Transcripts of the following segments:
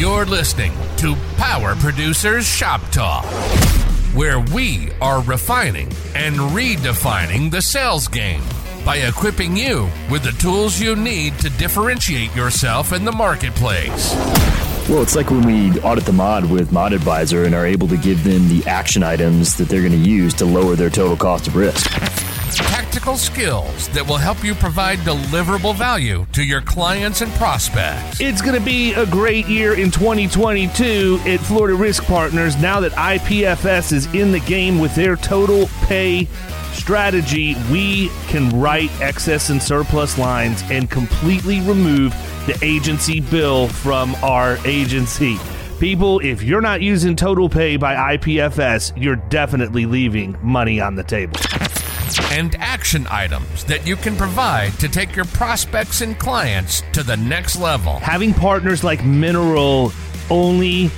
You're listening to Power Producers Shop Talk, where we are refining and redefining the sales game by equipping you with the tools you need to differentiate yourself in the marketplace. Well, it's like when we audit the mod with Mod Advisor and are able to give them the action items that they're going to use to lower their total cost of risk. Tactical skills that will help you provide deliverable value to your clients and prospects. It's going to be a great year in 2022 at Florida Risk Partners now that IPFS is in the game with their total pay strategy. We can write excess and surplus lines and completely remove the agency bill from our agency. People, if you're not using Total Pay by IPFS, you're definitely leaving money on the table. And action items that you can provide to take your prospects and clients to the next level. Having partners like Mineral only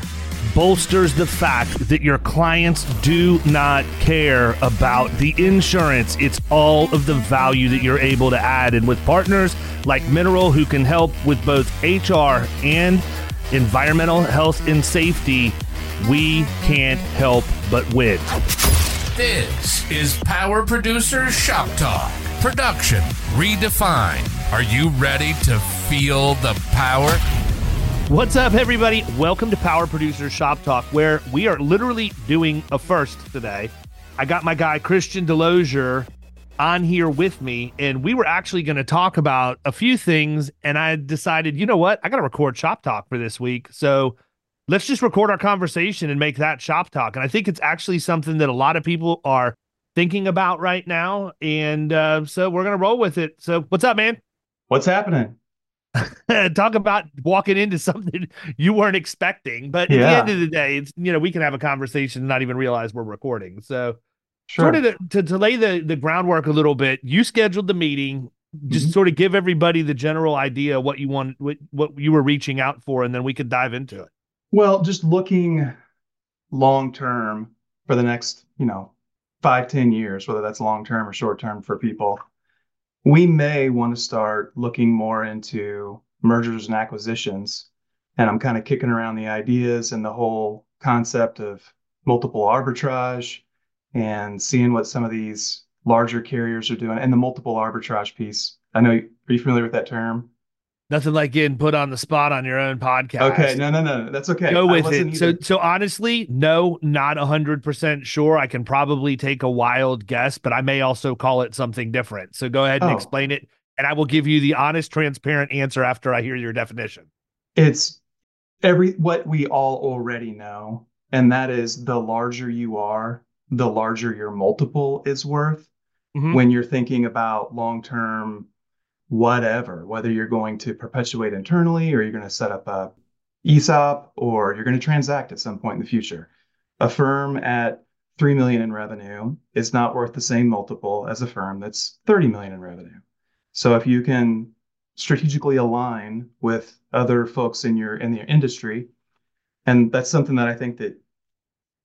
bolsters the fact that your clients do not care about the insurance. It's all of the value that you're able to add. And with partners like Mineral, who can help with both HR and environmental health and safety, we can't help but win. This is Power Producers Shop Talk. Production redefined. Are you ready to feel the power? What's up, everybody? Welcome to Power Producers Shop Talk, where we are literally doing a first today. I got my guy Christian DeLozier on here with me, and we were actually going to talk about a few things. And I decided, you know what? I got to record Shop Talk for this week. So let's just record our conversation and make that Shop Talk. And I think it's actually something that a lot of people are thinking about right now. And uh, so we're going to roll with it. So, what's up, man? What's happening? talk about walking into something you weren't expecting. But at yeah. the end of the day, it's you know we can have a conversation and not even realize we're recording. So, sure. sort of to, to, to lay the the groundwork a little bit, you scheduled the meeting. Just mm-hmm. sort of give everybody the general idea what you want, what, what you were reaching out for, and then we could dive into it. Well, just looking long term for the next, you know, five, ten years, whether that's long term or short term for people we may want to start looking more into mergers and acquisitions. And I'm kind of kicking around the ideas and the whole concept of multiple arbitrage and seeing what some of these larger carriers are doing and the multiple arbitrage piece. I know, are you familiar with that term? Nothing like getting put on the spot on your own podcast. Okay, no, no, no, that's okay. Go with it. Either. So, so honestly, no, not hundred percent sure. I can probably take a wild guess, but I may also call it something different. So, go ahead and oh. explain it, and I will give you the honest, transparent answer after I hear your definition. It's every what we all already know, and that is the larger you are, the larger your multiple is worth. Mm-hmm. When you're thinking about long term whatever, whether you're going to perpetuate internally or you're going to set up a ESOP or you're going to transact at some point in the future. A firm at 3 million in revenue is not worth the same multiple as a firm that's 30 million in revenue. So if you can strategically align with other folks in your in your industry, and that's something that I think that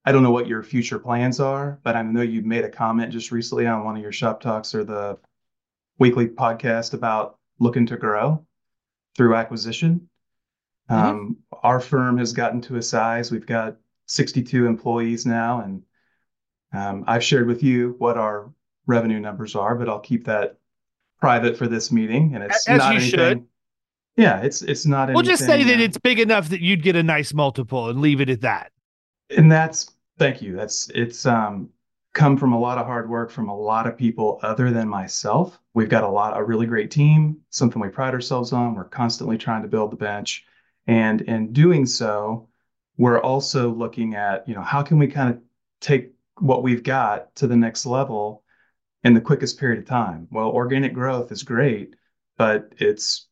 I don't know what your future plans are, but I know you made a comment just recently on one of your shop talks or the weekly podcast about looking to grow through acquisition. Mm-hmm. Um, our firm has gotten to a size, we've got 62 employees now, and um, I've shared with you what our revenue numbers are, but I'll keep that private for this meeting. And it's as not you anything, should. Yeah, it's it's not. We'll just say that uh, it's big enough that you'd get a nice multiple and leave it at that. And that's thank you. That's it's um come from a lot of hard work from a lot of people other than myself. We've got a lot, a really great team, something we pride ourselves on. We're constantly trying to build the bench. And in doing so, we're also looking at, you know, how can we kind of take what we've got to the next level in the quickest period of time? Well, organic growth is great, but it's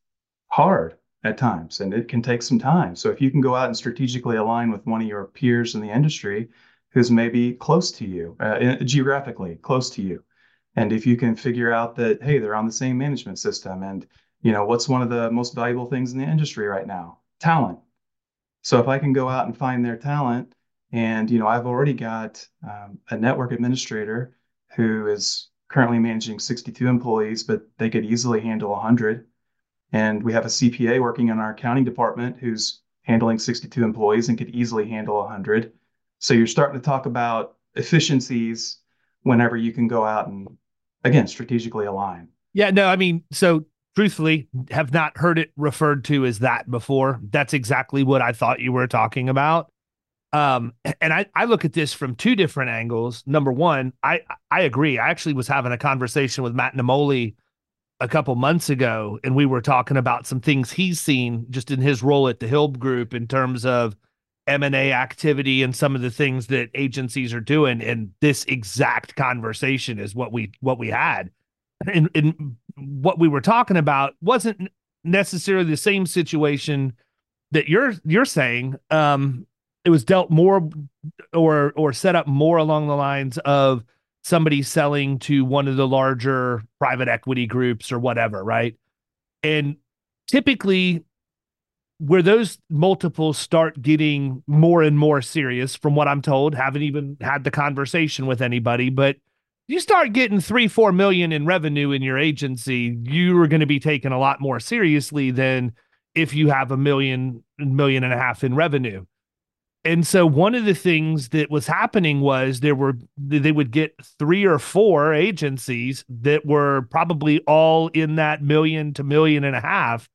hard at times and it can take some time. So if you can go out and strategically align with one of your peers in the industry who's maybe close to you, uh, geographically close to you. And if you can figure out that, hey, they're on the same management system, and you know what's one of the most valuable things in the industry right now? Talent. So if I can go out and find their talent, and you know I've already got um, a network administrator who is currently managing 62 employees, but they could easily handle 100. And we have a CPA working in our accounting department who's handling 62 employees and could easily handle 100. So you're starting to talk about efficiencies whenever you can go out and again strategically align. Yeah, no, I mean, so truthfully, have not heard it referred to as that before. That's exactly what I thought you were talking about. Um, and I, I look at this from two different angles. Number one, I I agree. I actually was having a conversation with Matt Namoli a couple months ago, and we were talking about some things he's seen just in his role at the Hill Group in terms of M&A activity and some of the things that agencies are doing and this exact conversation is what we what we had. And, and what we were talking about wasn't necessarily the same situation that you're you're saying. Um it was dealt more or or set up more along the lines of somebody selling to one of the larger private equity groups or whatever right? And typically where those multiples start getting more and more serious, from what I'm told, haven't even had the conversation with anybody, but you start getting three, four million in revenue in your agency, you are going to be taken a lot more seriously than if you have a million, million and a half in revenue. And so one of the things that was happening was there were they would get three or four agencies that were probably all in that million to million and a half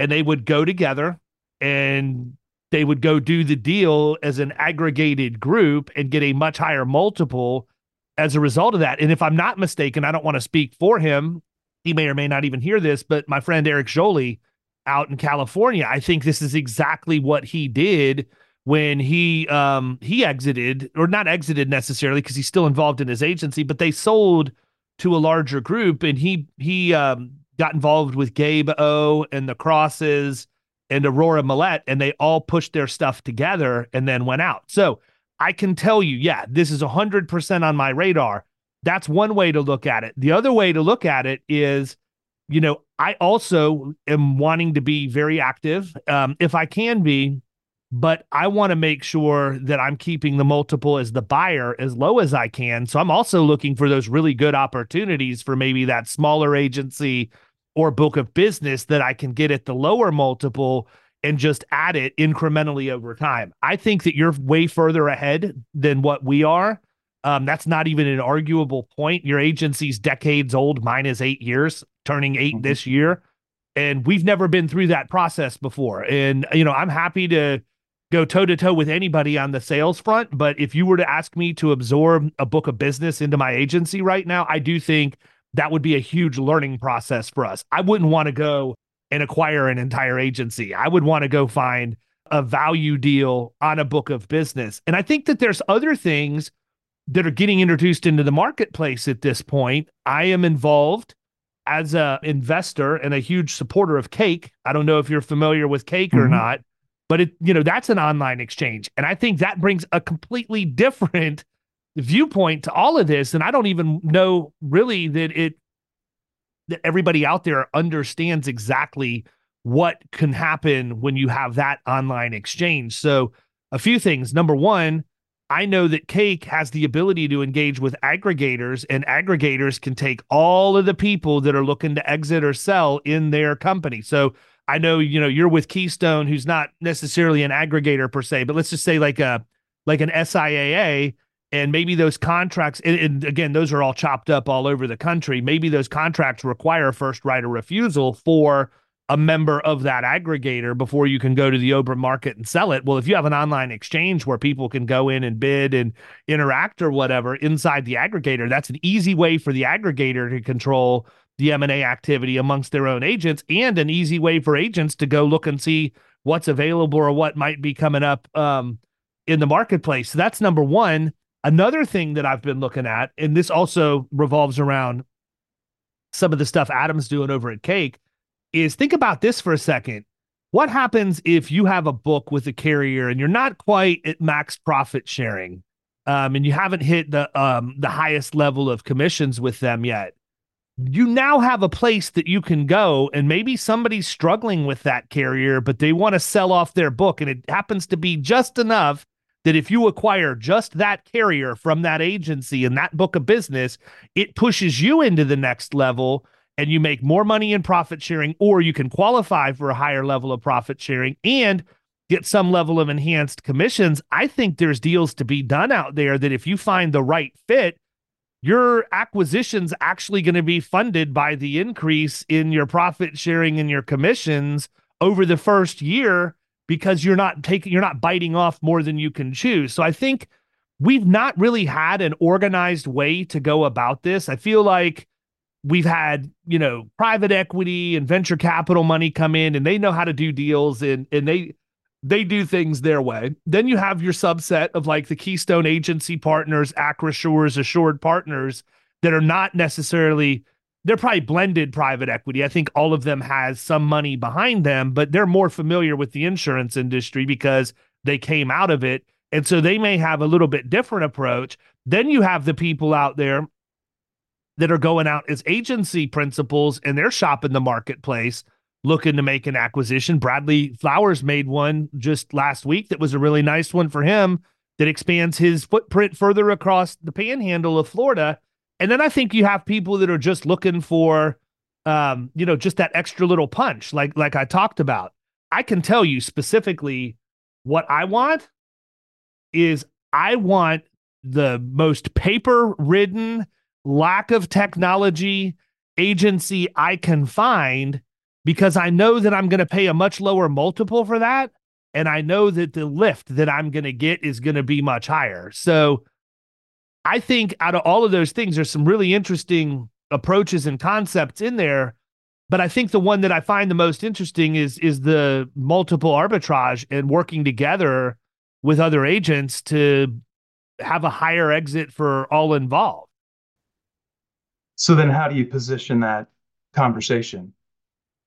and they would go together and they would go do the deal as an aggregated group and get a much higher multiple as a result of that. And if I'm not mistaken, I don't want to speak for him. He may or may not even hear this, but my friend Eric Jolie out in California, I think this is exactly what he did when he um he exited or not exited necessarily because he's still involved in his agency, but they sold to a larger group and he he um got involved with Gabe O and the Crosses and Aurora Millette, and they all pushed their stuff together and then went out. So I can tell you, yeah, this is 100% on my radar. That's one way to look at it. The other way to look at it is, you know, I also am wanting to be very active um, if I can be, but I want to make sure that I'm keeping the multiple as the buyer as low as I can. So I'm also looking for those really good opportunities for maybe that smaller agency or book of business that I can get at the lower multiple and just add it incrementally over time. I think that you're way further ahead than what we are. Um, that's not even an arguable point. Your agency's decades old. Mine is eight years, turning 8 mm-hmm. this year. And we've never been through that process before. And, you know, I'm happy to go toe to toe with anybody on the sales front. But if you were to ask me to absorb a book of business into my agency right now, I do think that would be a huge learning process for us. I wouldn't want to go and acquire an entire agency. I would want to go find a value deal on a book of business. And I think that there's other things that are getting introduced into the marketplace at this point. I am involved as a investor and a huge supporter of Cake. I don't know if you're familiar with Cake mm-hmm. or not, but it you know that's an online exchange and I think that brings a completely different viewpoint to all of this and i don't even know really that it that everybody out there understands exactly what can happen when you have that online exchange. So a few things. Number one i know that cake has the ability to engage with aggregators and aggregators can take all of the people that are looking to exit or sell in their company. So i know you know you're with keystone who's not necessarily an aggregator per se but let's just say like a like an siaa and maybe those contracts and, and, again those are all chopped up all over the country. Maybe those contracts require first right of refusal for a member of that aggregator before you can go to the open market and sell it. Well if you have an online exchange where people can go in and bid and interact or whatever inside the aggregator that's an easy way for the aggregator to control the m&a activity amongst their own agents and an easy way for agents to go look and see what's available or what might be coming up um, in the marketplace. So that's number one Another thing that I've been looking at, and this also revolves around some of the stuff Adam's doing over at Cake, is think about this for a second. What happens if you have a book with a carrier and you're not quite at max profit sharing, um, and you haven't hit the um, the highest level of commissions with them yet? You now have a place that you can go, and maybe somebody's struggling with that carrier, but they want to sell off their book, and it happens to be just enough that if you acquire just that carrier from that agency and that book of business, it pushes you into the next level and you make more money in profit sharing, or you can qualify for a higher level of profit sharing. And get some level of enhanced commissions. I think there's deals to be done out there that if you find the right fit, your acquisition's actually going to be funded by the increase in your profit sharing and your commissions over the first year because you're not taking you're not biting off more than you can chew. So I think we've not really had an organized way to go about this. I feel like we've had, you know, private equity and venture capital money come in and they know how to do deals and and they they do things their way. Then you have your subset of like the Keystone agency partners, Acrisures, Assured partners that are not necessarily they're probably blended private equity. I think all of them has some money behind them, but they're more familiar with the insurance industry because they came out of it. And so they may have a little bit different approach. Then you have the people out there that are going out as agency principals and they're shopping the marketplace looking to make an acquisition. Bradley Flowers made one just last week that was a really nice one for him that expands his footprint further across the panhandle of Florida. And then I think you have people that are just looking for um, you know, just that extra little punch like like I talked about. I can tell you specifically what I want is I want the most paper-ridden lack of technology agency I can find because I know that I'm going to pay a much lower multiple for that. And I know that the lift that I'm going to get is going to be much higher. So I think out of all of those things, there's some really interesting approaches and concepts in there. But I think the one that I find the most interesting is is the multiple arbitrage and working together with other agents to have a higher exit for all involved. So then how do you position that conversation?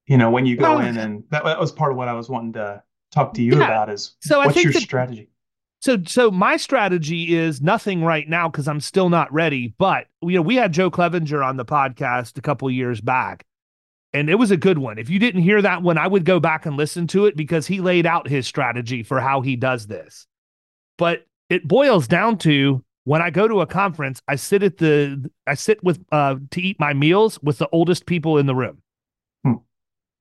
you know when you go well, in and that, that, was part of what i was wanting to talk to you yeah. about is so what's your that, strategy so so my strategy is nothing right now because i'm still not ready but you know we had joe clevenger on the podcast a couple years back and it was a good one if you didn't hear that one i would go back and listen to it because he laid out his strategy for how he does this but it boils down to when I go to a conference, I sit at the I sit with uh to eat my meals with the oldest people in the room.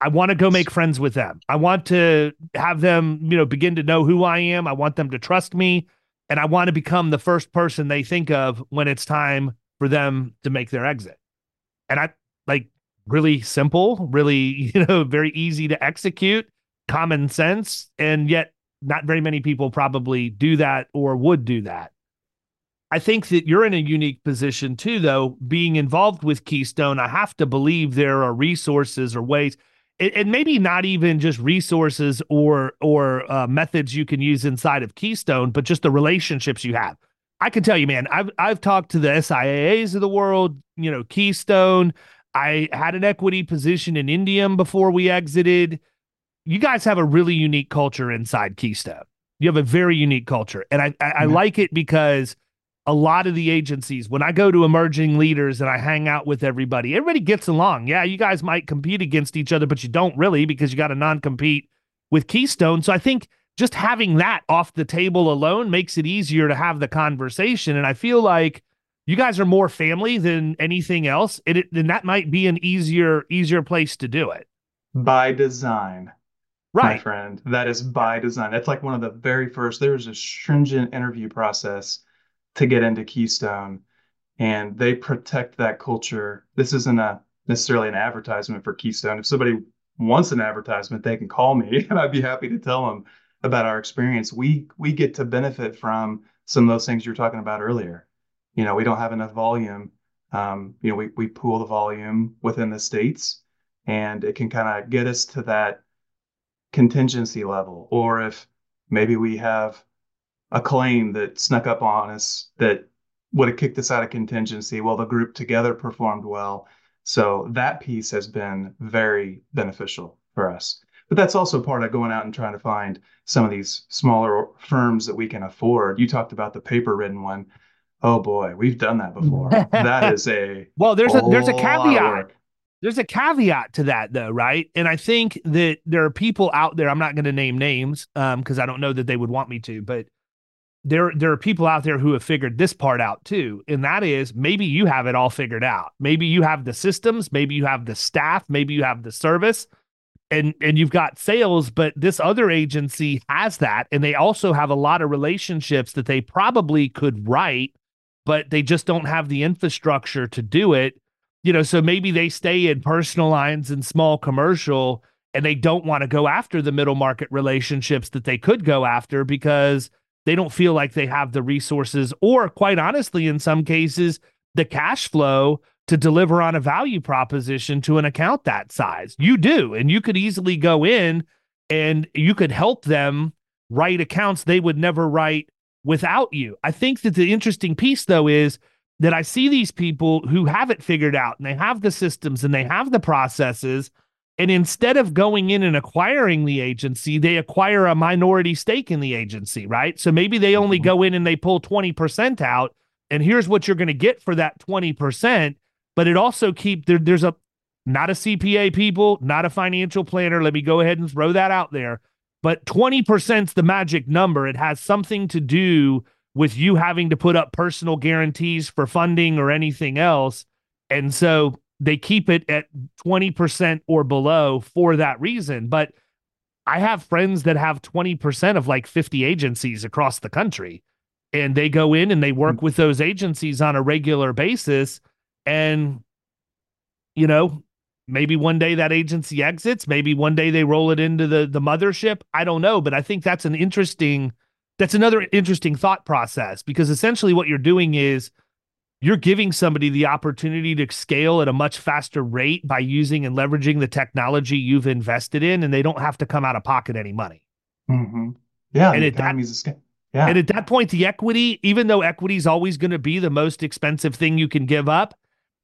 I want to go make friends with them. I want to have them, you know, begin to know who I am. I want them to trust me. And I want to become the first person they think of when it's time for them to make their exit. And I like really simple, really, you know, very easy to execute, common sense. And yet, not very many people probably do that or would do that. I think that you're in a unique position too, though, being involved with Keystone. I have to believe there are resources or ways and maybe not even just resources or or uh, methods you can use inside of Keystone, but just the relationships you have. I can tell you, man, I've I've talked to the SIAAs of the world, you know, Keystone. I had an equity position in Indium before we exited. You guys have a really unique culture inside Keystone. You have a very unique culture, and I I, I like it because a lot of the agencies, when I go to emerging leaders and I hang out with everybody, everybody gets along. Yeah, you guys might compete against each other, but you don't really because you got to non compete with Keystone. So I think just having that off the table alone makes it easier to have the conversation. And I feel like you guys are more family than anything else. And, it, and that might be an easier, easier place to do it. By design. Right. My friend. That is by design. That's like one of the very first, there was a stringent interview process to get into Keystone and they protect that culture. This isn't a necessarily an advertisement for Keystone. If somebody wants an advertisement, they can call me and I'd be happy to tell them about our experience. We we get to benefit from some of those things you're talking about earlier. You know, we don't have enough volume. Um, you know, we we pool the volume within the states and it can kind of get us to that contingency level. Or if maybe we have a claim that snuck up on us that would have kicked us out of contingency. Well, the group together performed well. So that piece has been very beneficial for us. But that's also part of going out and trying to find some of these smaller firms that we can afford. You talked about the paper written one. Oh boy, we've done that before. that is a well. There's a there's a caveat. There's a caveat to that though, right? And I think that there are people out there. I'm not going to name names because um, I don't know that they would want me to, but there there are people out there who have figured this part out too and that is maybe you have it all figured out. Maybe you have the systems maybe you have the staff maybe you have the service and and you've got sales but this other agency has that and they also have a lot of relationships that they probably could write but they just don't have the infrastructure to do it. You know so maybe they stay in personal lines and small commercial and they don't want to go after the middle market relationships that they could go after because they don't feel like they have the resources or quite honestly in some cases the cash flow to deliver on a value proposition to an account that size. You do. And you could easily go in and you could help them write accounts they would never write without you. I think that the interesting piece, though, is that I see these people who have it figured out and they have the systems and they have the processes. And instead of going in and acquiring the agency, they acquire a minority stake in the agency, right? So maybe they only mm-hmm. go in and they pull 20% out. And here's what you're going to get for that 20%. but it also keep there, there's a not a CPA people, not a financial planner. Let me go ahead and throw that out there. But 20% is the magic number. It has something to do with you having to put up personal guarantees for funding or anything else. And so they keep it at 20% or below for that reason. But I have friends that have 20% of like 50 agencies across the country. And they go in and they work with those agencies on a regular basis and, you know, maybe one day that agency exits. Maybe one day they roll it into the, the mothership. I don't know. But I think that's an interesting, that's another interesting thought process because essentially what you're doing is you're giving somebody the opportunity to scale at a much faster rate by using and leveraging the technology you've invested in, and they don't have to come out of pocket any money. Mm-hmm. Yeah, and at that, yeah. and at that point, the equity, even though equity is always going to be the most expensive thing you can give up,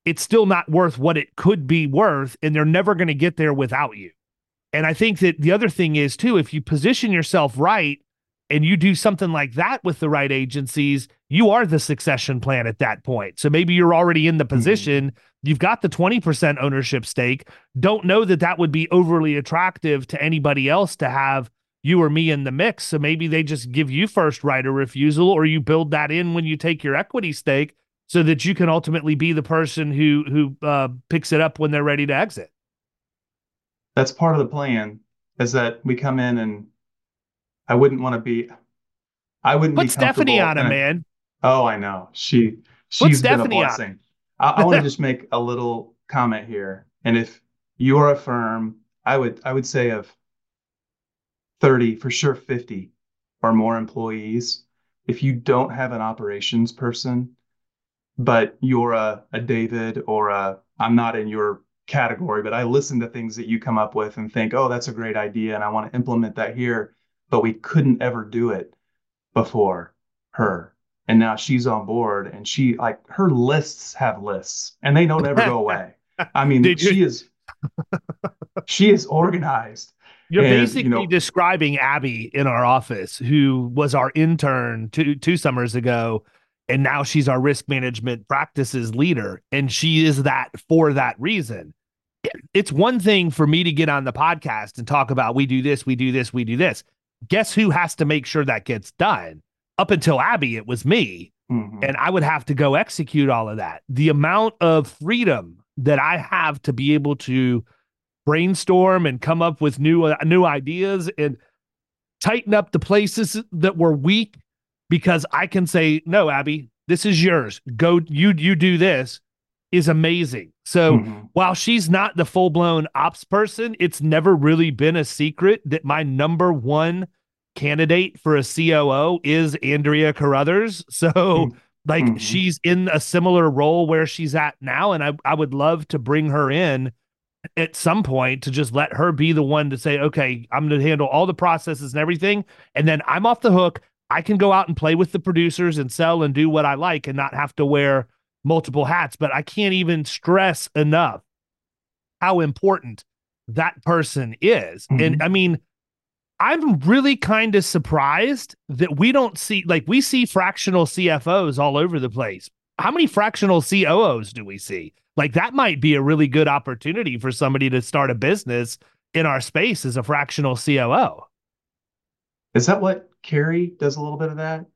it's still not worth what it could be worth, and they're never going to get there without you. And I think that the other thing is too, if you position yourself right and you do something like that with the right agencies, you are the succession plan at that point. So maybe you're already in the mm-hmm. position, mm-hmm. you've got the 20% ownership stake, don't know that that would be overly attractive to anybody else to have you or me in the mix. So maybe they just give you first right of refusal or you build that in when you take your equity stake so that you can ultimately be the person who who uh, picks it up when they're ready to exit. That's part of the plan. Is that we come in and I wouldn't want to be. I wouldn't put Stephanie on him, man. Oh, I know. She she's been a blessing. I, I want to just make a little comment here, and if you're a firm, I would I would say of thirty for sure, fifty or more employees. If you don't have an operations person but you're a, a David or a, I'm not in your category, but I listen to things that you come up with and think, oh, that's a great idea. And I want to implement that here. But we couldn't ever do it before her. And now she's on board and she like her lists have lists and they don't ever go away. I mean, she is she is organized. You're and, basically you know, describing Abby in our office, who was our intern two two summers ago, and now she's our risk management practices leader and she is that for that reason it's one thing for me to get on the podcast and talk about we do this we do this we do this guess who has to make sure that gets done up until abby it was me mm-hmm. and i would have to go execute all of that the amount of freedom that i have to be able to brainstorm and come up with new uh, new ideas and tighten up the places that were weak because I can say, no, Abby, this is yours. Go, you you do this is amazing. So mm-hmm. while she's not the full blown ops person, it's never really been a secret that my number one candidate for a COO is Andrea Carothers. So mm-hmm. like mm-hmm. she's in a similar role where she's at now, and I I would love to bring her in at some point to just let her be the one to say, okay, I'm going to handle all the processes and everything, and then I'm off the hook. I can go out and play with the producers and sell and do what I like and not have to wear multiple hats. But I can't even stress enough how important that person is. Mm-hmm. And I mean, I'm really kind of surprised that we don't see, like, we see fractional CFOs all over the place. How many fractional COOs do we see? Like, that might be a really good opportunity for somebody to start a business in our space as a fractional COO. Is that what Carrie does a little bit of that?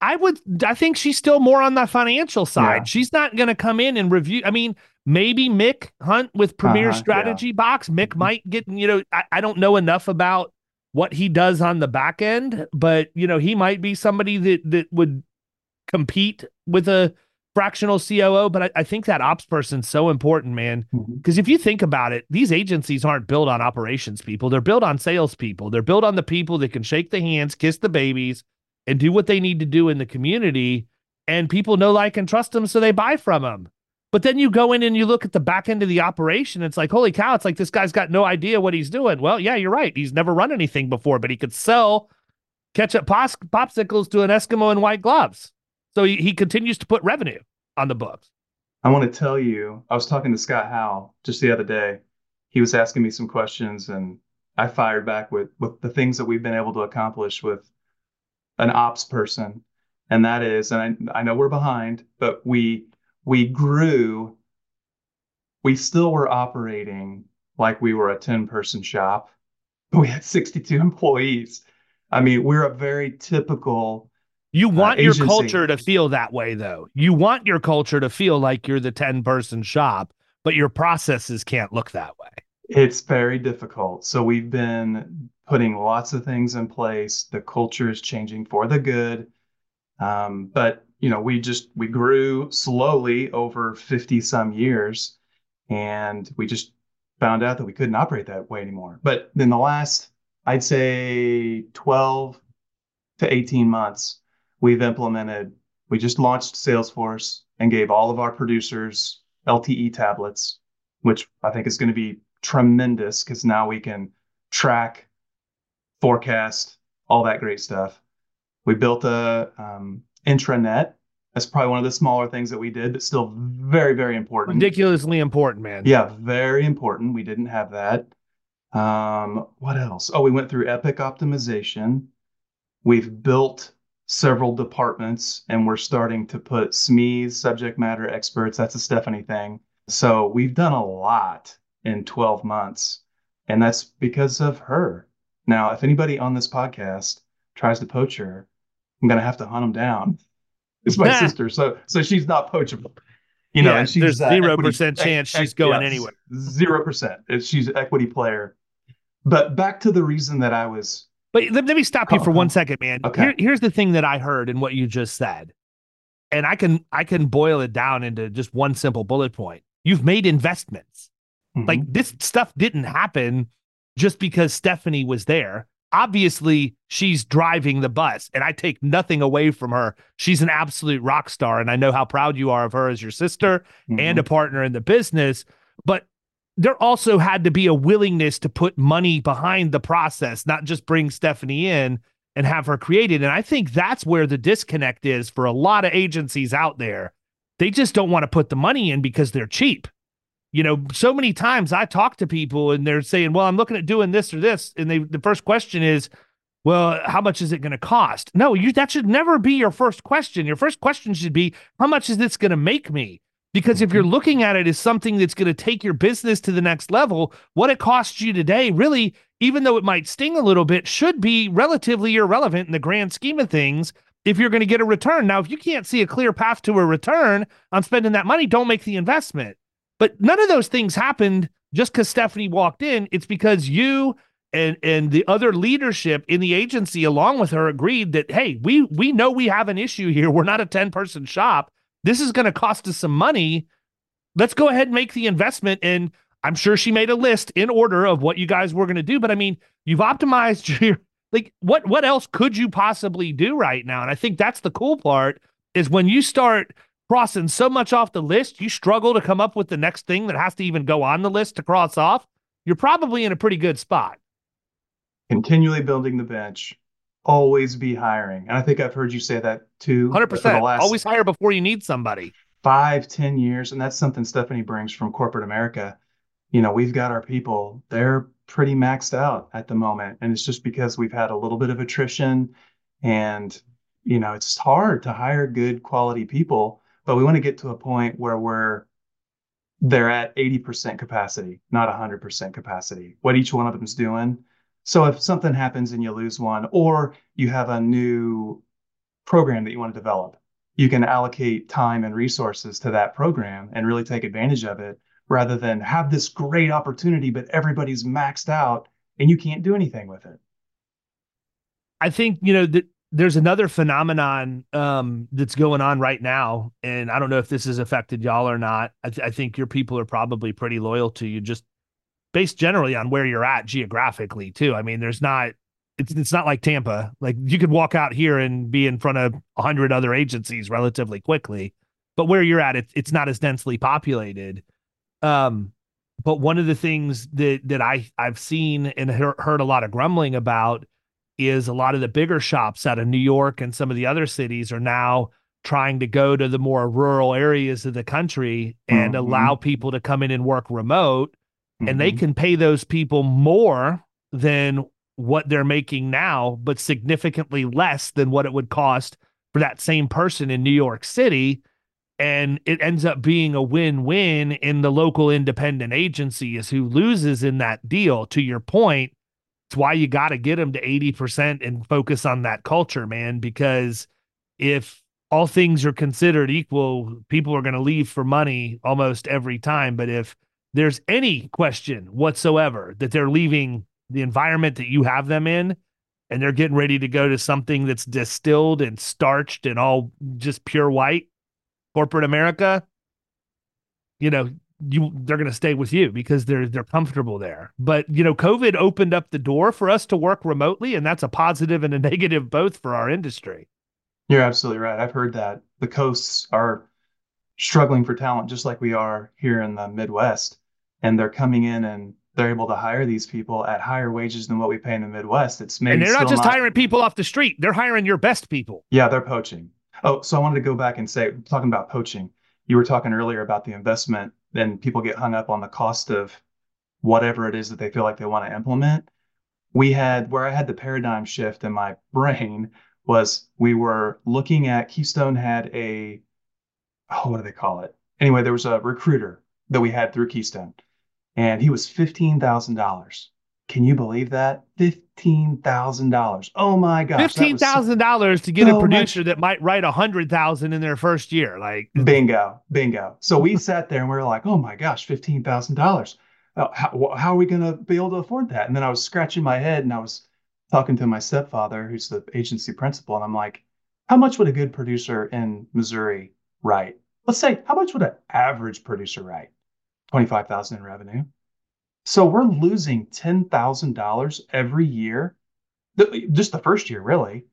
I would I think she's still more on the financial side. Yeah. She's not going to come in and review. I mean, maybe Mick Hunt with Premier Uh-huh, Strategy Box. Mick Mhm. might get, you know, I, I don't know enough about what he does on the back end, but you know, he might be somebody that that would compete with a fractional COO. But I, I think that ops person's so important, man. Mm-hmm. Because if you think about it, these agencies aren't built on operations people. They're built on sales people. They're built on the people that can shake the hands, kiss the babies, and do what they need to do in the community. And people know, like, and trust them, so they buy from them. But then you go in and you look at the back end of the operation. It's like, holy cow! It's like this guy's got no idea what he's doing. Well, yeah, you're right. He's never run anything before, but he could sell ketchup pos- popsicles to an Eskimo in white gloves. So he, he continues to put revenue on the books. I want to tell you, I was talking to Scott Howe just the other day. He was asking me some questions, and I fired back with with the things that we've been able to accomplish with an ops person, and that is, and I, I know we're behind, but we we grew. We still were operating like we were a ten person shop. We had sixty two employees. I mean, we're a very typical You want your culture to feel that way, though. You want your culture to feel like you're the 10 person shop, but your processes can't look that way. It's very difficult. So we've been putting lots of things in place. The culture is changing for the good. Um, but you know, we just we grew slowly over 50 some years and we just found out that we couldn't operate that way anymore. But in the last, I'd say 12 to 18 months, we've implemented, we just launched Salesforce and gave all of our producers LTE tablets, which I think is going to be tremendous because now we can track, forecast, all that great stuff. We built a um, intranet. That's probably one of the smaller things that we did, but still very, very important. Ridiculously important, man. Yeah, very important. We didn't have that. Um, what else? Oh, we went through Epic optimization. We've built several departments and we're starting to put SMEs, subject matter experts. That's a Stephanie thing. So we've done a lot in 12 months, and that's because of her. Now, if anybody on this podcast tries to poach her, I'm gonna have to hunt them down. It's my sister, so so she's not poachable. You know, Yeah, and she's there's 0% equity- chance she's going yes, anywhere. Zero percent. She's an equity player. But back to the reason that I was But let, let me stop you for one second, man. Okay. Here, here's the thing that I heard and what you just said. And I can I can boil it down into just one simple bullet point. You've made investments. Mhm. Like this stuff didn't happen just because Stephanie was there. Obviously, she's driving the bus, and I take nothing away from her. She's an absolute rock star, and I know how proud you are of her as your sister Mhm. and a partner in the business. But there also had to be a willingness to put money behind the process, not just bring Stephanie in and have her created. And I think that's where the disconnect is for a lot of agencies out there. They just don't want to put the money in because they're cheap. You know, so many times I talk to people and they're saying, "Well, I'm looking at doing this or this," and they the first question is, "Well, how much is it going to cost?" No, you that should never be your first question. Your first question should be, "How much is this going to make me?" Because if you're mm-hmm. looking at it as something that's going to take your business to the next level, what it costs you today, really, even though it might sting a little bit, should be relatively irrelevant in the grand scheme of things if you're going to get a return. Now, if you can't see a clear path to a return on spending that money, don't make the investment. But none of those things happened just because Stephanie walked in. It's because you and and the other leadership in the agency along with her agreed that hey, we we know we have an issue here. We're not a 10-person shop. This is going to cost us some money. Let's go ahead and make the investment and I'm sure she made a list in order of what you guys were going to do, but I mean, you've optimized your like what what else could you possibly do right now? And I think that's the cool part is when you start crossing so much off the list, you struggle to come up with the next thing that has to even go on the list to cross off. You're probably in a pretty good spot. continually building the bench, always be hiring. And I think I've heard you say that too. Hundred for the percent. last Always hire before you need somebody. five, ten years, and that's something Stephanie brings from corporate America. You know, we've got our people; they're pretty maxed out at the moment, and it's just because we've had a little bit of attrition, and you know, it's hard to hire good quality people. But we want to get to a point where we're they're at 80% capacity, not 100% capacity, what each one of them is doing. So if something happens and you lose one, or you have a new program that you want to develop. You can allocate time and resources to that program and really take advantage of it rather than have this great opportunity, but everybody's maxed out and you can't do anything with it. I think, you know, that there's another phenomenon um, that's going on right now. And I don't know if this has affected y'all or not. I, th- I think your people are probably pretty loyal to you just based generally on where you're at geographically, too. I mean, there's not, it's, it's not like Tampa. Like you could walk out here and be in front of a hundred other agencies relatively quickly, but where you're at, it, it's not as densely populated. Um, but one of the things that that I I've seen and heard, heard a lot of grumbling about is a lot of the bigger shops out of New York and some of the other cities are now trying to go to the more rural areas of the country and mm-hmm. allow people to come in and work remote mm-hmm. and they mm-hmm. can pay those people more than what they're making now but significantly less than what it would cost for that same person in New York City and it ends up being a win-win in the local independent agency is who loses in that deal to your point it's why you got to get them to 80% and focus on that culture man because if all things are considered equal people are going to leave for money almost every time. But if there's any question whatsoever that they're leaving the environment that you have them in and they're getting ready to go to something that's distilled and starched and all just pure white corporate America, you know, you they're going to stay with you because they're they're comfortable there. But you know, COVID opened up the door for us to work remotely, and that's a positive and a negative both for our industry. You're absolutely right. I've heard that the coasts are struggling for talent just like we are here in the Midwest, and they're coming in and they're able to hire these people at higher wages than what we pay in the Midwest. It's maybe and they're not just not... hiring people off the street; they're hiring your best people. Yeah, they're poaching. Oh, so I wanted to go back and say, talking about poaching, you were talking earlier about the investment, and people get hung up on the cost of whatever it is that they feel like they want to implement. We had where I had the paradigm shift in my brain was we were looking at Keystone had a oh, what do they call it? Anyway, there was a recruiter that we had through Keystone, and he was fifteen thousand dollars. Can you believe that? Fifteen thousand dollars. Oh my gosh! Fifteen thousand dollars to get a producer much. that might write a hundred thousand in their first year. Like bingo, bingo. So we sat there and we were like, "Oh my gosh, fifteen thousand dollars! Uh, how, how are we going to be able to afford that?" And then I was scratching my head and I was talking to my stepfather, who's the agency principal, and I'm like, "How much would a good producer in Missouri write? Let's say, how much would an average producer write? Twenty-five thousand in revenue." So we're losing $10,000 every year, just the first year, really,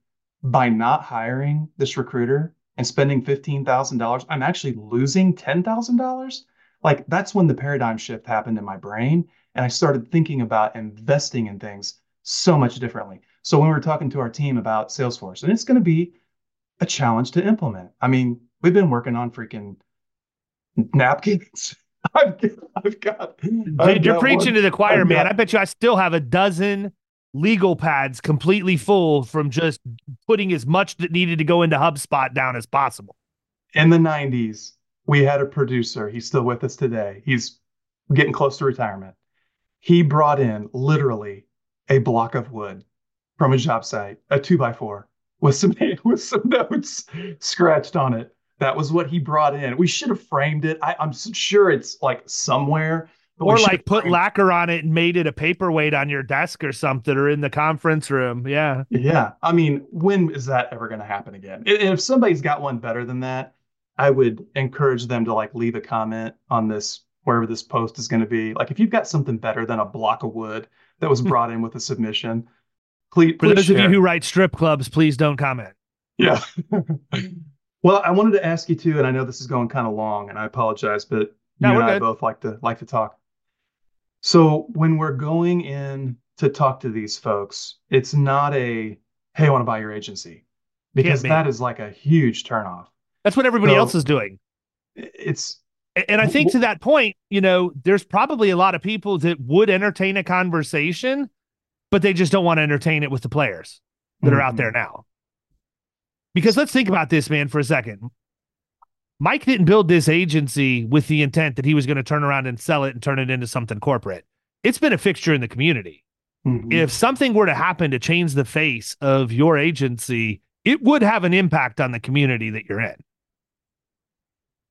by not hiring this recruiter and spending $15,000. I'm actually losing $10,000. Like that's when the paradigm shift happened in my brain. And I started thinking about investing in things so much differently. So when we were talking to our team about Salesforce, and it's going to be a challenge to implement. I mean, we've been working on freaking napkins I've, I've got. Dude, I've you're got preaching one. to the choir, I've man. Got, I bet you I still have a dozen legal pads completely full from just putting as much that needed to go into HubSpot down as possible. In the 90s, we had a producer. He's still with us today. He's getting close to retirement. He brought in literally a block of wood from a job site, a two by four, with some with some notes scratched on it that was what he brought in. We should have framed it. I, am sure it's like somewhere. Or like put lacquer on it and made it a paperweight on your desk or something, or in the conference room. Yeah. Yeah. I mean, when is that ever going to happen again? And if somebody's got one better than that, I would encourage them to like leave a comment on this wherever this post is going to be. Like if you've got something better than a block of wood that was brought in with a submission, please. For those share. of you who write strip clubs, please don't comment. Yeah. Well, I wanted to ask you too, and I know this is going kind of long, and I apologize, but no, you and I both like to like to talk. So when we're going in to talk to these folks, it's not a hey, I want to buy your agency because that is like a huge turnoff. That's what everybody so else is doing. It's and I think to that point, you know, there's probably a lot of people that would entertain a conversation, but they just don't want to entertain it with the players that mm-hmm. are out there now. Because let's think about this, man, for a second. Mike didn't build this agency with the intent that he was going to turn around and sell it and turn it into something corporate. It's been a fixture in the community. Mm-hmm. If something were to happen to change the face of your agency, it would have an impact on the community that you're in.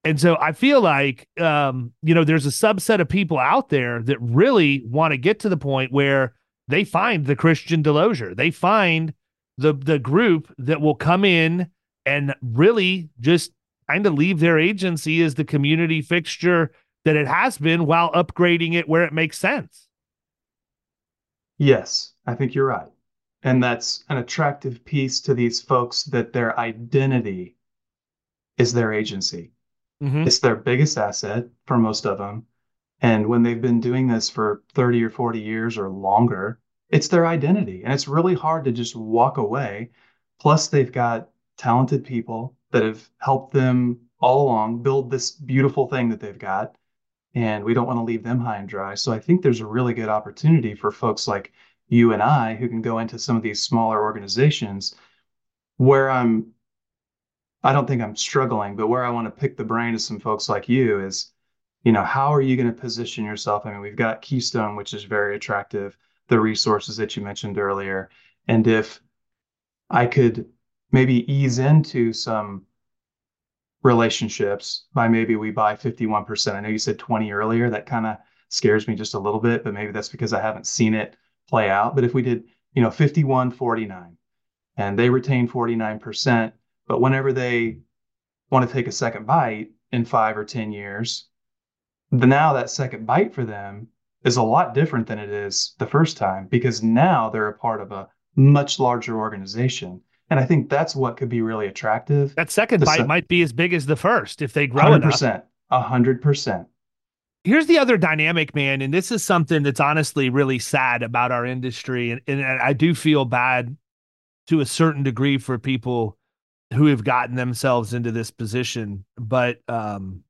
And so I feel like, um, you know, there's a subset of people out there that really want to get to the point where they find the Christian DeLozier. They find the the group that will come in and really just kind of leave their agency as the community fixture that it has been while upgrading it where it makes sense. Yes, I think you're right. And that's an attractive piece to these folks that their identity is their agency. Mm-hmm. It's their biggest asset for most of them. And when they've been doing this for 30 or 40 years or longer, it's their identity. And it's really hard to just walk away. Plus, they've got talented people that have helped them all along build this beautiful thing that they've got. And we don't want to leave them high and dry. So I think there's a really good opportunity for folks like you and I who can go into some of these smaller organizations where I'm I don't think I'm struggling, but where I want to pick the brain of some folks like you is, you know, how are you going to position yourself? I mean, we've got Keystone, which is very attractive, the resources that you mentioned earlier. And if I could maybe ease into some relationships by maybe we buy 51%. I know you said 20 earlier. That kind of scares me just a little bit, but maybe that's because I haven't seen it play out. But if we did, you know, 51 49 and they retain 49%, but whenever they want to take a second bite in five or 10 years, the, now that second bite for them is a lot different than it is the first time because now they're a part of a much larger organization. And I think that's what could be really attractive. That second bite might be as big as the first if they grow 100%, enough. 100% here's the other dynamic, man, and this is something that's honestly really sad about our industry, and, and I do feel bad to a certain degree for people who have gotten themselves into this position, but um,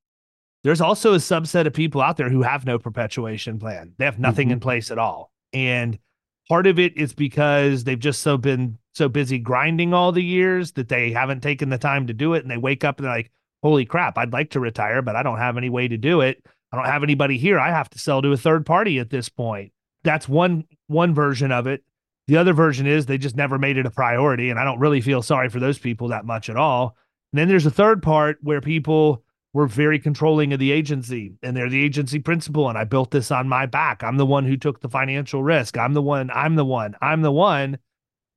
there's also a subset of people out there who have no perpetuation plan. They have nothing mm-hmm. in place at all, and part of it is because they've just so been so busy grinding all the years that they haven't taken the time to do it, and they wake up and they're like, "Holy crap, I'd like to retire, but I don't have any way to do it." I don't have anybody here. I have to sell to a third party at this point. That's one one version of it. The other version is they just never made it a priority, and I don't really feel sorry for those people that much at all. And then there's a third part where people were very controlling of the agency, and they're the agency principal, and I built this on my back. I'm the one who took the financial risk. I'm the one. I'm the one. I'm the one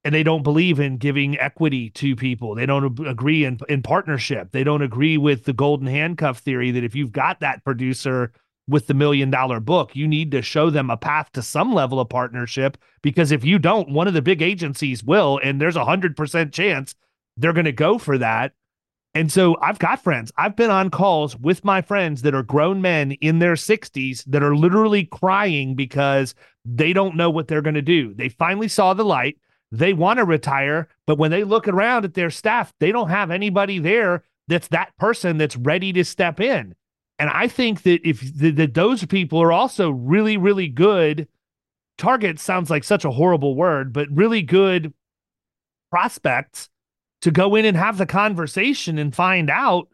and they don't believe in giving equity to people. They don't agree in, in partnership. They don't agree with the golden handcuff theory that if you've got that producer with the million dollar book, you need to show them a path to some level of partnership because if you don't, one of the big agencies will, and there's a hundred percent chance they're going to go for that. And so I've got friends. I've been on calls with my friends that are grown men in their 60s that are literally crying because they don't know what they're going to do. They finally saw the light they want to retire, but when they look around at their staff, they don't have anybody there that's that person that's ready to step in. And I think that if that those people are also really, really good targets, sounds like such a horrible word, but really good prospects to go in and have the conversation and find out,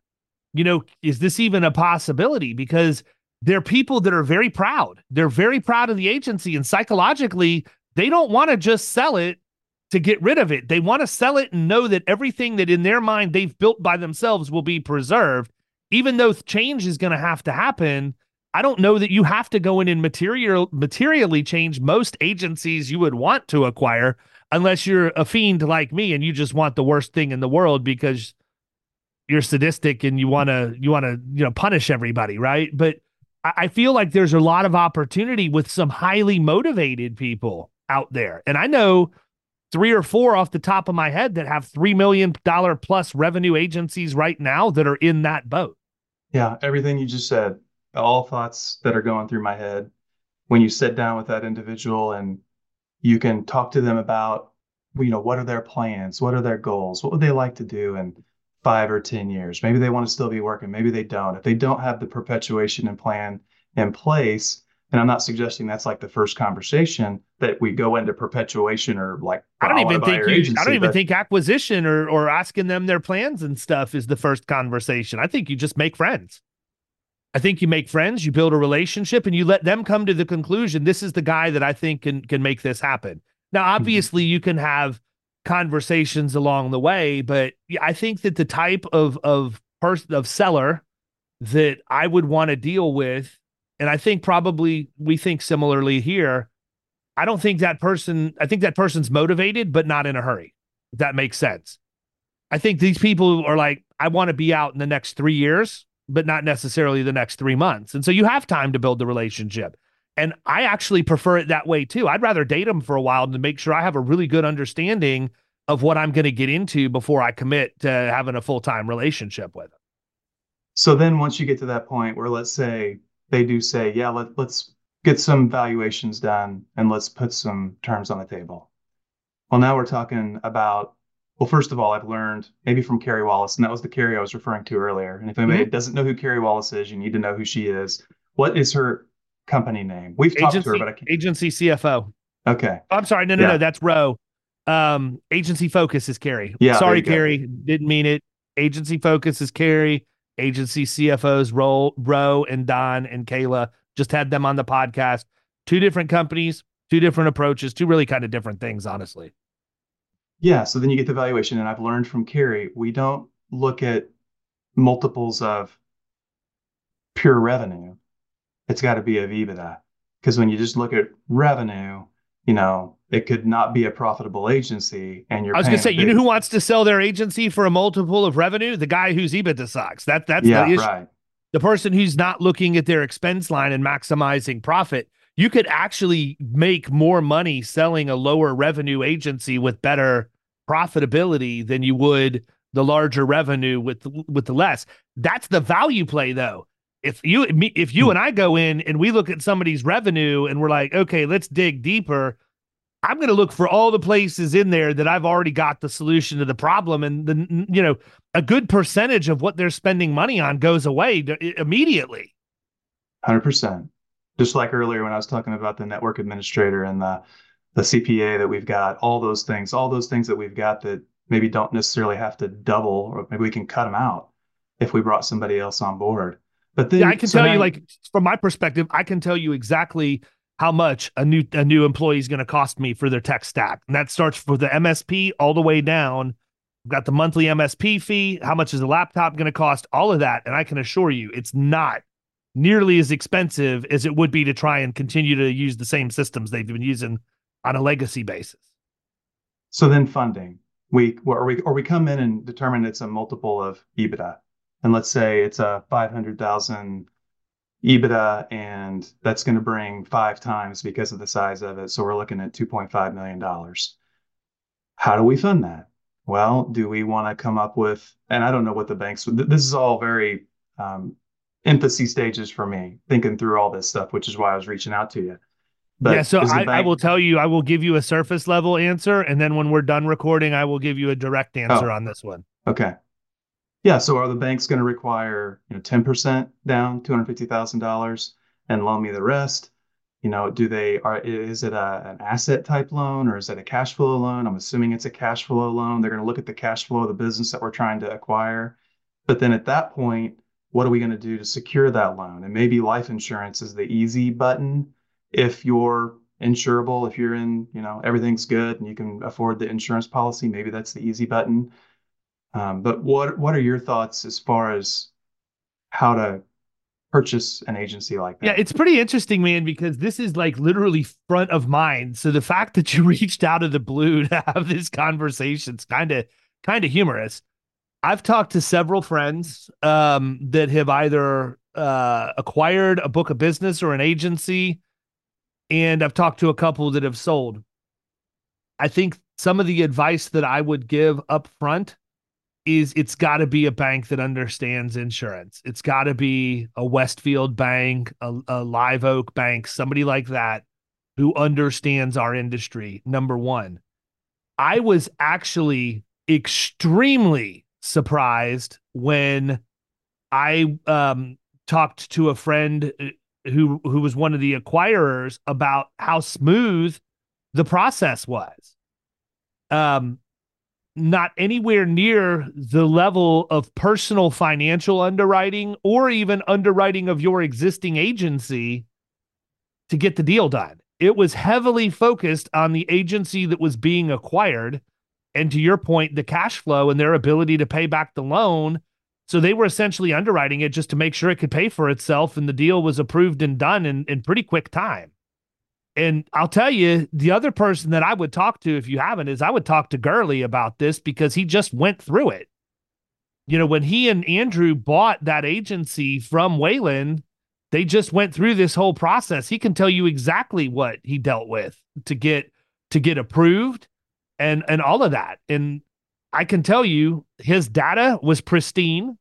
you know, is this even a possibility? Because they're people that are very proud. They're very proud of the agency. And psychologically, they don't want to just sell it to get rid of it. They want to sell it and know that everything that in their mind they've built by themselves will be preserved. Even though change is going to have to happen, I don't know that you have to go in and material materially change most agencies you would want to acquire unless you're a fiend like me and you just want the worst thing in the world because you're sadistic and you want to you want to you know punish everybody, right? But I feel like there's a lot of opportunity with some highly motivated people out there. And I know three or four off the top of my head that have $3 million plus revenue agencies right now that are in that boat. Yeah, everything you just said, all thoughts that are going through my head. When you sit down with that individual and you can talk to them about, you know, what are their plans? What are their goals? What would they like to do in five or 10 years? Maybe they want to still be working. Maybe they don't. If they don't have the perpetuation and plan in place, and I'm not suggesting that's like the first conversation that we go into perpetuation or like. I don't even think you, agency, I don't even but, think acquisition or or asking them their plans and stuff is the first conversation. I think you just make friends. I think you make friends, you build a relationship, and you let them come to the conclusion. This is the guy that I think can can make this happen. Now, mm-hmm. obviously, mm-hmm. you can have conversations along the way. But I think that the type of of person of seller that I would want to deal with, and I think probably we think similarly here. I don't think that person. I think that person's motivated, but not in a hurry. If that makes sense. I think these people are like, I want to be out in the next three years, but not necessarily the next three months. And so you have time to build the relationship. And I actually prefer it that way too. I'd rather date them for a while to make sure I have a really good understanding of what I'm going to get into before I commit to having a full time relationship with them. So then once you get to that point where let's say they do say, yeah, let, let's get some valuations done and let's put some terms on the table. Well, now we're talking about, well, first of all, I've learned maybe from Carrie Wallace, and that was the Carrie I was referring to earlier. And if anybody mm-hmm. doesn't know who Carrie Wallace is, you need to know who she is. What is her company name? We've agency, talked to her, but I can't. Agency CFO. Okay. I'm sorry. No, no, yeah. no. That's Roe. Um, agency focus is Carrie. Yeah. Sorry, Carrie. Didn't mean it. Agency focus is Carrie. Agency CFOs, Ro, Roe and Don and Kayla. Just had them on the podcast. Two different companies, two different approaches, two really kind of different things, honestly. Yeah. So then you get the valuation. And I've learned from Carrie, we don't look at multiples of pure revenue. It's got to be of EBITDA. Because when you just look at revenue, you know, it could not be a profitable agency and you're I was gonna say, you know who wants to sell their agency for a multiple of revenue? The guy whose EBITDA sucks. That that's yeah, the issue. Right. The person who's not looking at their expense line and maximizing profit. You could actually make more money selling a lower revenue agency with better profitability than you would the larger revenue with with the less. That's the value play though. If you if you hmm. and I go in and we look at somebody's revenue and we're like, okay, let's dig deeper I'm going to look for all the places in there that I've already got the solution to the problem. And the, you know, a good percentage of what they're spending money on goes away immediately. 100%. Just like earlier when I was talking about the network administrator and the, the CPA that we've got, all those things, all those things that we've got that maybe don't necessarily have to double, or maybe we can cut them out if we brought somebody else on board. But then yeah, I can so tell now, you, like from my perspective, I can tell you exactly how much a new a new employee is going to cost me for their tech stack. And that starts for the MSP all the way down. I've got the monthly MSP fee. How much is the laptop going to cost? All of that. And I can assure you it's not nearly as expensive as it would be to try and continue to use the same systems they've been using on a legacy basis. So then funding. We or we or we come in and determine it's a multiple of EBITDA. And let's say it's a 500,000 EBITDA, and that's going to bring five times because of the size of it. So we're looking at $2.5 million. How do we fund that? Well, do we want to come up with, and I don't know what the banks, this is all very um, infancy stages for me, thinking through all this stuff, which is why I was reaching out to you. But yeah, so I. I, will tell you, I will give you a surface level answer, and then when we're done recording, I will give you a direct answer oh, on this one. Okay. Yeah. So are the banks going to require, you know, 10% down, $250,000 and loan me the rest? You know, do they are is it a, an asset type loan or is it a cash flow loan? I'm assuming it's a cash flow loan. They're going to look at the cash flow of the business that we're trying to acquire. But then at that point, what are we going to do to secure that loan? And maybe life insurance is the easy button if you're insurable, if you're in, you know, everything's good and you can afford the insurance policy, maybe that's the easy button. Um, but what what are your thoughts as far as how to purchase an agency like that? Yeah, it's pretty interesting, man, because this is like literally front of mind. So the fact that you reached out of the blue to have this conversation is kind of kind of humorous. I've talked to several friends um, that have either uh, acquired a book of business or an agency, and I've talked to a couple that have sold. I think some of the advice that I would give up front is it's got to be a bank that understands insurance. It's got to be a Westfield bank, a, a Live Oak bank, somebody like that who understands our industry. Number one, I was actually extremely surprised when I um, talked to a friend uh, who who was one of the acquirers about how smooth the process was. Um, not anywhere near the level of personal financial underwriting or even underwriting of your existing agency to get the deal done. It was heavily focused on the agency that was being acquired. And to your point, the cash flow and their ability to pay back the loan. So they were essentially underwriting it just to make sure it could pay for itself. And the deal was approved and done in, in pretty quick time. And I'll tell you, the other person that I would talk to, if you haven't, is I would talk to Gurley about this because he just went through it. You know, when he and Andrew bought that agency from Wayland, they just went through this whole process. He can tell you exactly what he dealt with to get to get approved and and all of that. And I can tell you his data was pristine.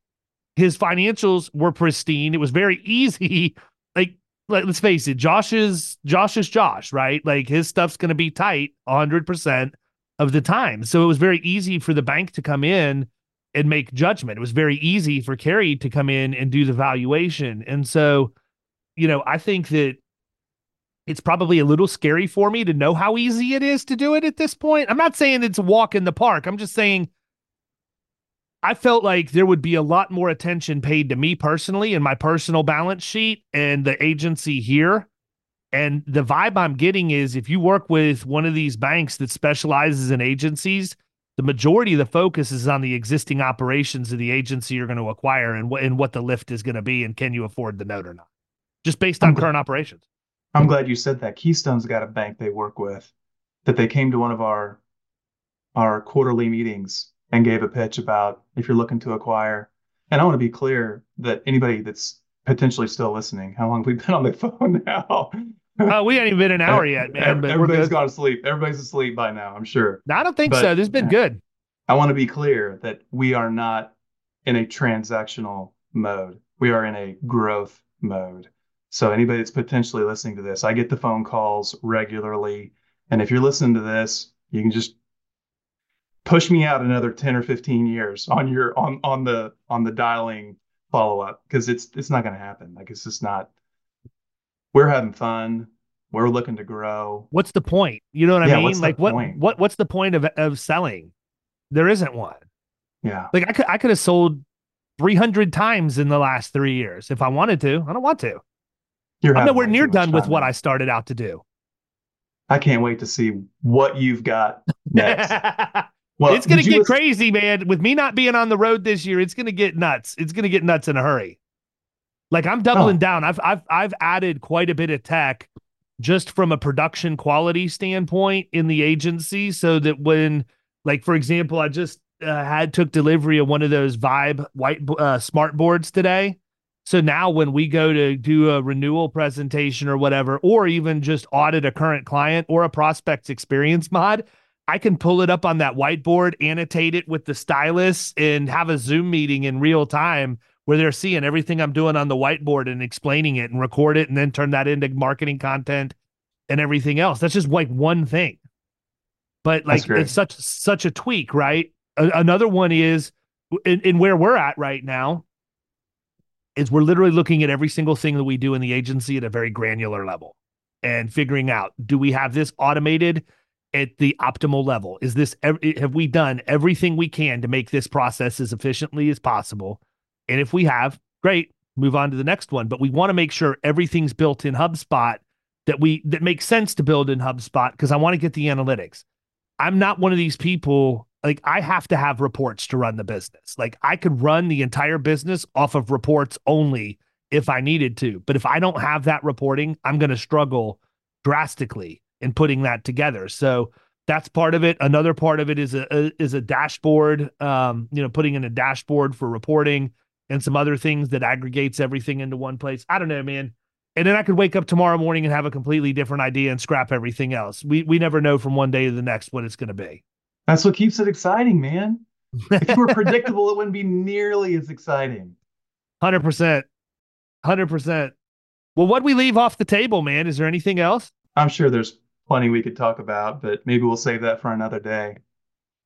His financials were pristine. It was very easy. Like, like let's face it, Josh is Josh is Josh, right? Like his stuff's going to be tight 100% of the time. So it was very easy for the bank to come in and make judgment. It was very easy for Carrie to come in and do the valuation. And so, you know, I think that it's probably a little scary for me to know how easy it is to do it at this point. I'm not saying it's a walk in the park. I'm just saying I felt like there would be a lot more attention paid to me personally and my personal balance sheet and the agency here. And the vibe I'm getting is if you work with one of these banks that specializes in agencies, the majority of the focus is on the existing operations of the agency you're going to acquire and, wh- and what the lift is going to be and can you afford the note or not, just based on current operations. I'm glad you said that. Keystone's got a bank they work with that they came to one of our our quarterly meetings and gave a pitch about if you're looking to acquire. And I want to be clear that anybody that's potentially still listening, how long have we been on the phone now? Oh, we haven't even been an hour yet, man. But everybody's gone to sleep. Everybody's asleep by now, I'm sure. No, I don't think but, so. This has been good. I want to be clear that we are not in a transactional mode. We are in a growth mode. So anybody that's potentially listening to this, I get the phone calls regularly. And if you're listening to this, you can just push me out another 10 or 15 years on your on on the on the dialing follow up because it's it's not going to happen. Like it's just not we're having fun. We're looking to grow. What's the point? You know what I mean? Like what point? what what's the point of of selling? There isn't one. Yeah. Like I could I could have sold 300 times in the last 3 years if I wanted to. I don't want to. You're I'm nowhere near done with what I started out to do. I can't wait to see what you've got next. well, it's going to get listen- crazy, man. With me not being on the road this year, it's going to get nuts. It's going to get nuts in a hurry. Like I'm doubling oh. down. I've I've I've added quite a bit of tech just from a production quality standpoint in the agency so that when like for example, I just uh, had took delivery of one of those Vibe white uh, smart boards today so now when we go to do a renewal presentation or whatever, or even just audit a current client or a prospect's experience mod, I can pull it up on that whiteboard, annotate it with the stylus, and have a Zoom meeting in real time where they're seeing everything I'm doing on the whiteboard and explaining it and record it and then turn that into marketing content and everything else. That's just like one thing. But like it's such such a tweak, right? A- another one is in, in where we're at right now is we're literally looking at every single thing that we do in the agency at a very granular level and figuring out do we have this automated at the optimal level? Is this have we done everything we can to make this process as efficiently as possible? And if we have great move on to the next one. But we want to make sure everything's built in hubspot that we that makes sense to build in hubspot because i want to get the analytics. I'm not one of these people like I have to have reports to run the business. Like I could run the entire business off of reports only if I needed to. But if I don't have that reporting, I'm going to struggle drastically in putting that together. So that's part of it. Another part of it is a, a is a dashboard. Um, you know, putting in a dashboard for reporting and some other things that aggregates everything into one place. I don't know, man. And then I could wake up tomorrow morning and have a completely different idea and scrap everything else. We we never know from one day to the next what it's going to be. That's what keeps it exciting, man. If you were predictable, it wouldn't be nearly as exciting. Hundred percent, hundred percent. Well, what we leave off the table, man? Is there anything else? I'm sure there's plenty we could talk about, but maybe we'll save that for another day.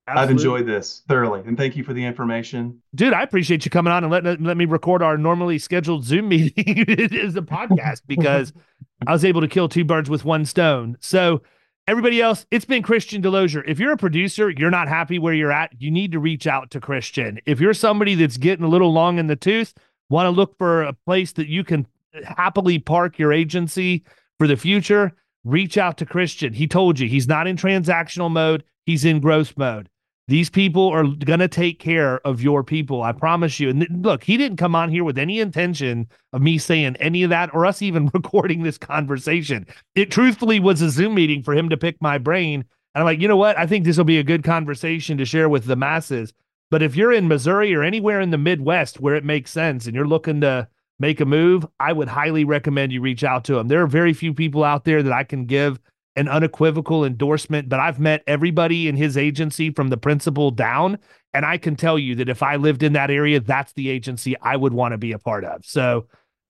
Absolutely. I've enjoyed this thoroughly, and thank you for the information, dude. I appreciate you coming on and letting let me record our normally scheduled Zoom meeting as a podcast because I was able to kill two birds with one stone. So Everybody else, it's been Christian DeLozier. If you're a producer, you're not happy where you're at, you need to reach out to Christian. If you're somebody that's getting a little long in the tooth, want to look for a place that you can happily park your agency for the future, reach out to Christian. He told you he's not in transactional mode, he's in growth mode. These people are going to take care of your people. I promise you. And th- look, he didn't come on here with any intention of me saying any of that or us even recording this conversation. It truthfully was a Zoom meeting for him to pick my brain. And I'm like, you know what? I think this will be a good conversation to share with the masses. But if you're in Missouri or anywhere in the Midwest where it makes sense and you're looking to make a move, I would highly recommend you reach out to him. There are very few people out there that I can give an unequivocal endorsement, but I've met everybody in his agency from the principal down. And I can tell you that if I lived in that area, that's the agency I would want to be a part of. So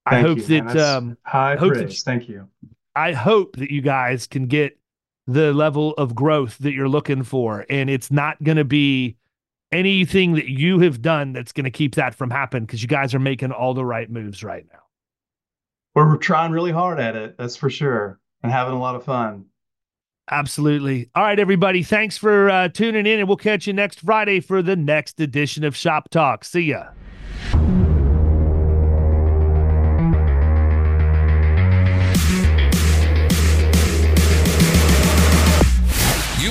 Thank I hope you, that um high hope praise. That, Thank you. I hope that you guys can get the level of growth that you're looking for. And it's not going to be anything that you have done that's going to keep that from happening because you guys are making all the right moves right now. We're trying really hard at it, that's for sure, and having a lot of fun. Absolutely. All right, everybody. Thanks for uh, tuning in, and we'll catch you next Friday for the next edition of Shop Talk. See ya.